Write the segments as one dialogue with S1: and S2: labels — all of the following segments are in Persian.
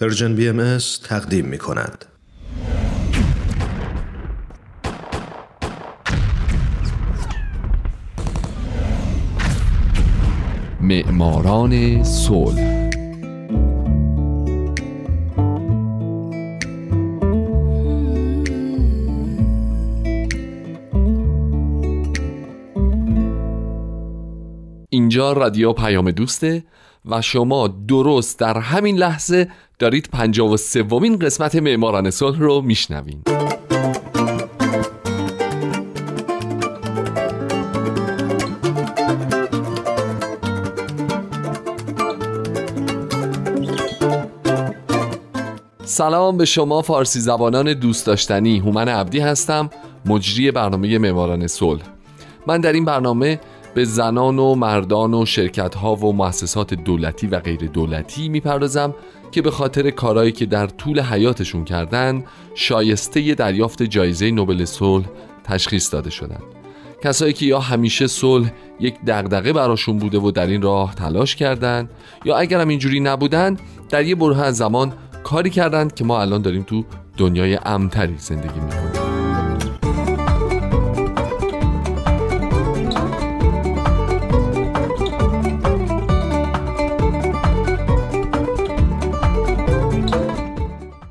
S1: پرژن بی ام تقدیم می کند.
S2: معماران صلح اینجا رادیو پیام دوسته و شما درست در همین لحظه دارید پنجاه و سومین قسمت معماران صلح رو میشنوین. سلام به شما فارسی زبانان دوست داشتنی هومن عبدی هستم مجری برنامه معماران صلح. من در این برنامه به زنان و مردان و شرکت ها و مؤسسات دولتی و غیر دولتی می‌پردازم که به خاطر کارهایی که در طول حیاتشون کردن شایسته دریافت جایزه نوبل صلح تشخیص داده شدن. کسایی که یا همیشه صلح یک دغدغه براشون بوده و در این راه تلاش کردند یا اگرم اینجوری نبودن در یه بره از زمان کاری کردند که ما الان داریم تو دنیای امتری زندگی می‌کنیم.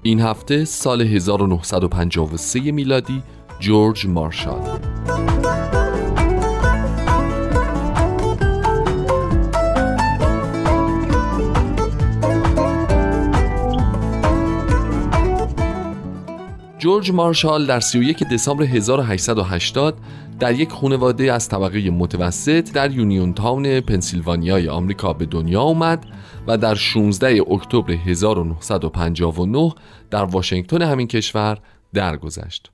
S2: این هفته سال 1953 میلادی جورج مارشال. جورج مارشال در 31 دسامبر 1880 در یک خانواده از طبقه متوسط در یونیون تاون پنسیلوانیای آمریکا به دنیا آمد و در 16 اکتبر 1959 در واشنگتن همین کشور درگذشت.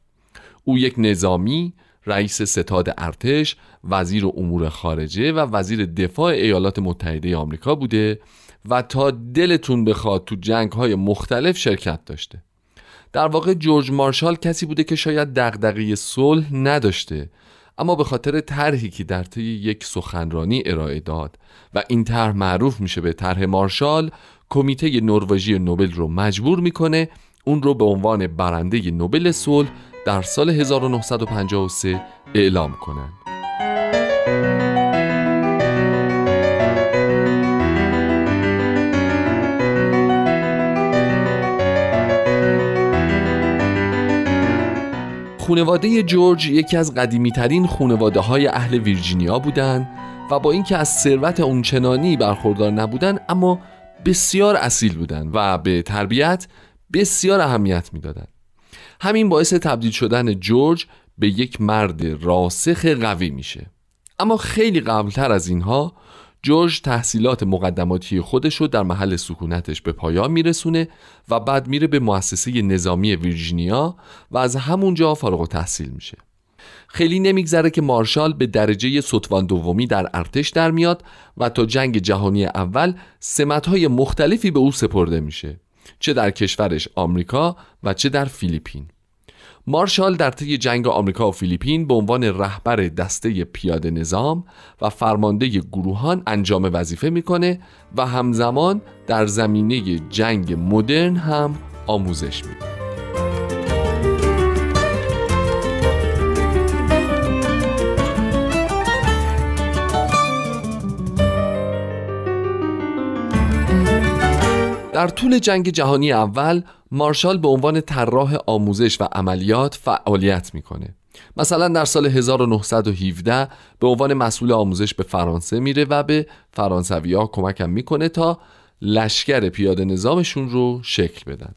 S2: او یک نظامی، رئیس ستاد ارتش، وزیر امور خارجه و وزیر دفاع ایالات متحده آمریکا بوده و تا دلتون بخواد تو جنگ های مختلف شرکت داشته. در واقع جورج مارشال کسی بوده که شاید دغدغه صلح نداشته اما به خاطر طرحی که در طی یک سخنرانی ارائه داد و این طرح معروف میشه به طرح مارشال کمیته نروژی نوبل رو مجبور می‌کنه اون رو به عنوان برنده نوبل صلح در سال 1953 اعلام کنند. خونواده جورج یکی از قدیمی ترین خونواده های اهل ویرجینیا بودند و با اینکه از ثروت اونچنانی برخوردار نبودند اما بسیار اصیل بودند و به تربیت بسیار اهمیت می‌دادند. همین باعث تبدیل شدن جورج به یک مرد راسخ قوی میشه. اما خیلی قبلتر از اینها جورج تحصیلات مقدماتی خودش رو در محل سکونتش به پایان میرسونه و بعد میره به مؤسسه نظامی ویرجینیا و از همونجا فارغ و تحصیل میشه. خیلی نمیگذره که مارشال به درجه سطوان دومی در ارتش در میاد و تا جنگ جهانی اول سمتهای مختلفی به او سپرده میشه چه در کشورش آمریکا و چه در فیلیپین. مارشال در طی جنگ آمریکا و فیلیپین به عنوان رهبر دسته پیاده نظام و فرمانده گروهان انجام وظیفه می‌کنه و همزمان در زمینه جنگ مدرن هم آموزش میده. در طول جنگ جهانی اول مارشال به عنوان طراح آموزش و عملیات فعالیت می‌کنه. مثلا در سال 1917 به عنوان مسئول آموزش به فرانسه میره و به فرانسوی ها کمکم می‌کنه تا لشکر پیاده نظامشون رو شکل بدن.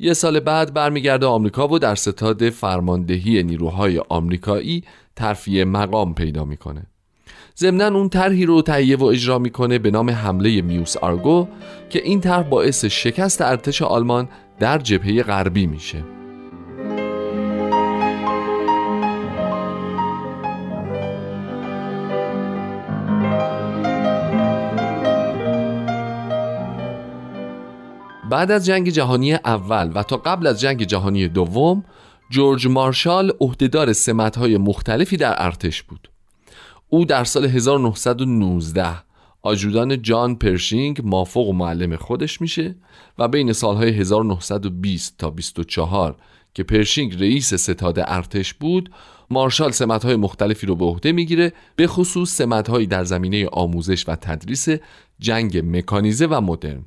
S2: یه سال بعد برمیگرده آمریکا و در ستاد فرماندهی نیروهای آمریکایی ترفیع مقام پیدا می‌کنه. ضمنا اون طرحی رو تهیه و اجرا می‌کنه به نام حمله میوس آرگو که این طرح باعث شکست ارتش آلمان در جبهه غربی میشه. بعد از جنگ جهانی اول و تا قبل از جنگ جهانی دوم جورج مارشال عهدهدار سمت‌های مختلفی در ارتش بود. او در سال 1919 آجودان جان پرشینگ مافوق و معلم خودش میشه و بین سالهای 1920 تا 24 که پرشینگ رئیس ستاد ارتش بود مارشال سمتهای مختلفی رو به عهده می‌گیره به خصوص سمتهایی در زمینه آموزش و تدریس جنگ مکانیزه و مدرن.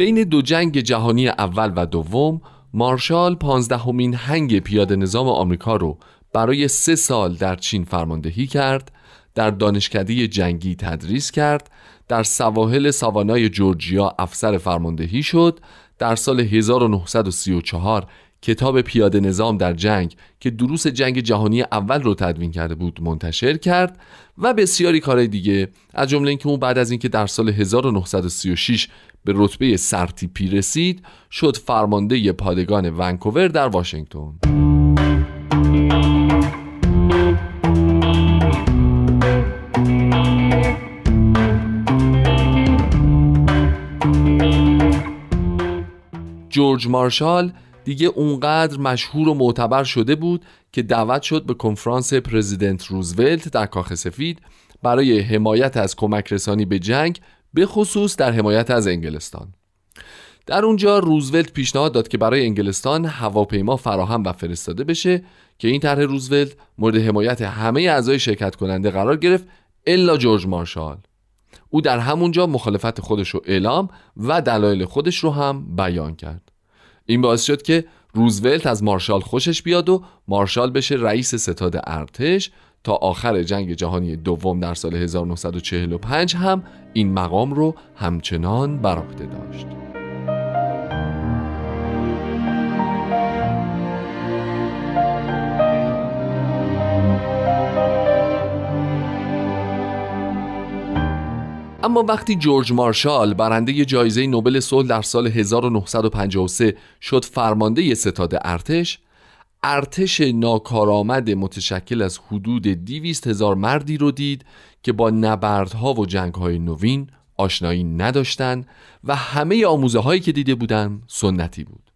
S2: بین دو جنگ جهانی اول و دوم مارشال پانزدهمین هنگ پیاده نظام آمریکا رو برای سه سال در چین فرماندهی کرد در دانشکده جنگی تدریس کرد در سواحل ساوانای جورجیا افسر فرماندهی شد در سال 1934 کتاب پیاده نظام در جنگ که دروس جنگ جهانی اول رو تدوین کرده بود منتشر کرد و بسیاری کارهای دیگه از جمله اینکه اون بعد از اینکه در سال 1936 به رتبه سرتیپی رسید شد فرمانده پادگان ونکوور در واشنگتن. جورج مارشال دیگه اونقدر مشهور و معتبر شده بود که دعوت شد به کنفرانس پرزیدنت روزولت در کاخ سفید برای حمایت از کمک رسانی به جنگ به خصوص در حمایت از انگلستان. در اونجا روزولت پیشنهاد داد که برای انگلستان هواپیما فراهم و فرستاده بشه که این طرح روزولت مورد حمایت همه اعضای شرکت کننده قرار گرفت الا جورج مارشال. او در همونجا مخالفت خودش رو اعلام و دلایل خودش رو هم بیان کرد. این باعث شد که روزولت از مارشال خوشش بیاد و مارشال بشه رئیس ستاد ارتش تا آخر جنگ جهانی دوم در سال 1945 هم این مقام رو همچنان بر داشت. اما وقتی جورج مارشال برنده جایزه نوبل صلح در سال 1953 شد فرمانده ستاد ارتش ارتش ناکارآمد متشکل از حدود دیویست هزار مردی رو دید که با نبردها و جنگهای نوین آشنایی نداشتند و همه آموزه هایی که دیده بودن سنتی بود.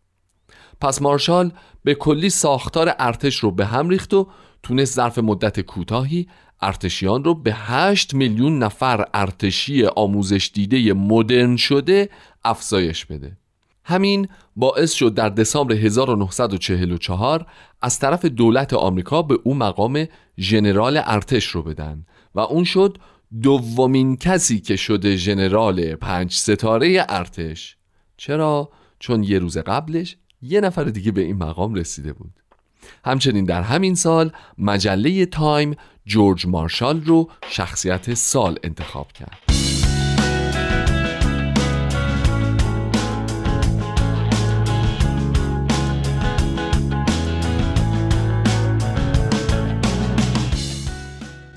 S2: پس مارشال به کلی ساختار ارتش رو به هم ریخت و تونست ظرف مدت کوتاهی ارتشیان رو به 8 میلیون نفر ارتشی آموزش دیده مدرن شده افزایش بده. همین باعث شد در دسامبر 1944 از طرف دولت آمریکا به او مقام ژنرال ارتش رو بدن و اون شد دومین کسی که شده ژنرال پنج ستاره ارتش. چرا؟ چون یه روز قبلش یه نفر دیگه به این مقام رسیده بود. همچنین در همین سال مجله تایم جورج مارشال رو شخصیت سال انتخاب کرد.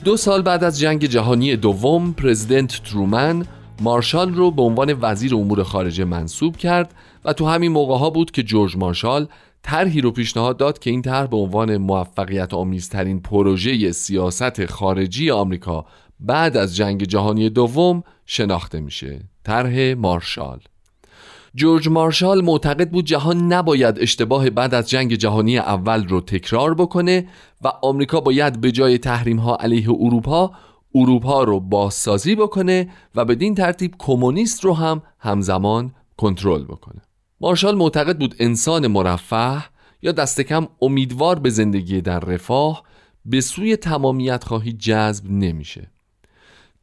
S2: دو سال بعد از جنگ جهانی دوم پرزیدنت ترومن مارشال رو به عنوان وزیر امور خارجه منصوب کرد و تو همین موقع ها بود که جورج مارشال طرحی رو پیشنهاد داد که این طرح به عنوان موفقیت آمیزترین پروژه سیاست خارجی آمریکا بعد از جنگ جهانی دوم شناخته میشه. طرح مارشال جورج مارشال معتقد بود جهان نباید اشتباه بعد از جنگ جهانی اول رو تکرار بکنه و آمریکا باید به جای تحریم ها علیه اروپا اروپا رو بازسازی بکنه و بدین ترتیب کمونیست رو هم همزمان کنترل بکنه. مارشال معتقد بود انسان مرفه یا دست کم امیدوار به زندگی در رفاه به سوی تمامیت خواهی جذب نمیشه.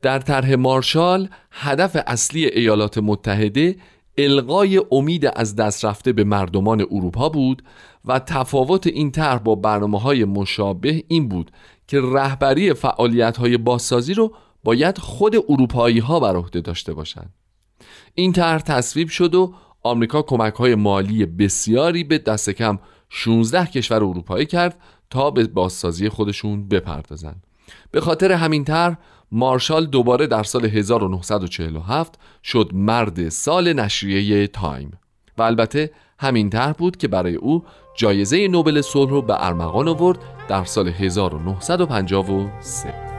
S2: در طرح مارشال هدف اصلی ایالات متحده القای امید از دست رفته به مردمان اروپا بود و تفاوت این طرح با برنامه های مشابه این بود که رهبری فعالیت های بازسازی رو باید خود اروپایی ها بر عهده داشته باشند. این طرح تصویب شد و آمریکا کمک های مالی بسیاری به دست کم 16 کشور اروپایی کرد تا به بازسازی خودشون بپردازند. به خاطر همین طرح مارشال دوباره در سال 1947 شد مرد سال نشریه تایم و البته همین طرح بود که برای او جایزه نوبل صلح رو به ارمغان آورد در سال 1953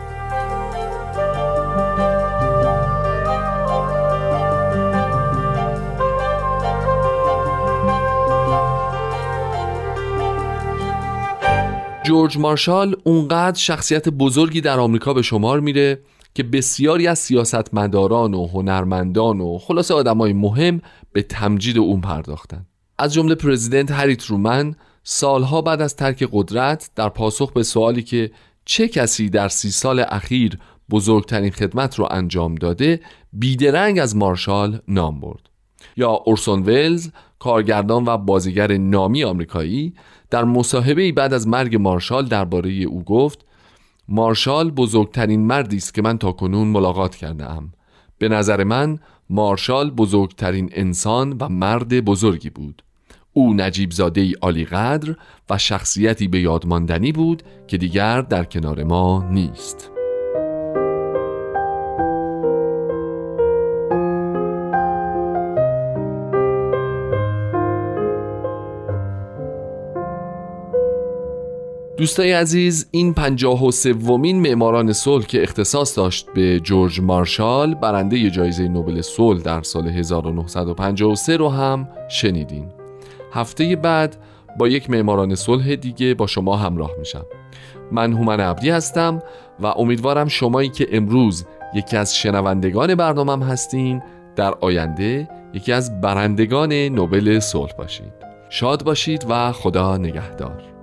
S2: جورج مارشال اونقدر شخصیت بزرگی در آمریکا به شمار میره که بسیاری از سیاستمداران و هنرمندان و خلاصه آدمای مهم به تمجید اون پرداختن. از جمله پرزیدنت هری ترومن سالها بعد از ترک قدرت در پاسخ به سوالی که چه کسی در سی سال اخیر بزرگترین خدمت رو انجام داده بیدرنگ از مارشال نام برد. یا اورسون ولز کارگردان و بازیگر نامی آمریکایی در مصاحبه بعد از مرگ مارشال درباره او گفت مارشال بزرگترین مردی است که من تاکنون ملاقات کرده ام به نظر من مارشال بزرگترین انسان و مرد بزرگی بود. او نجیب زاده ای عالی قدر و شخصیتی به یادماندنی بود که دیگر در کنار ما نیست. دوستای عزیز این پنجاه و سومین معماران صلح که اختصاص داشت به جورج مارشال برنده جایزه نوبل صلح در سال 1953 رو هم شنیدین. هفته بعد با یک معماران صلح دیگه با شما همراه میشم. من هومن عبدی هستم و امیدوارم شمایی که امروز یکی از شنوندگان برنامهم هستین در آینده یکی از برندگان نوبل صلح باشید. شاد باشید و خدا نگهدار.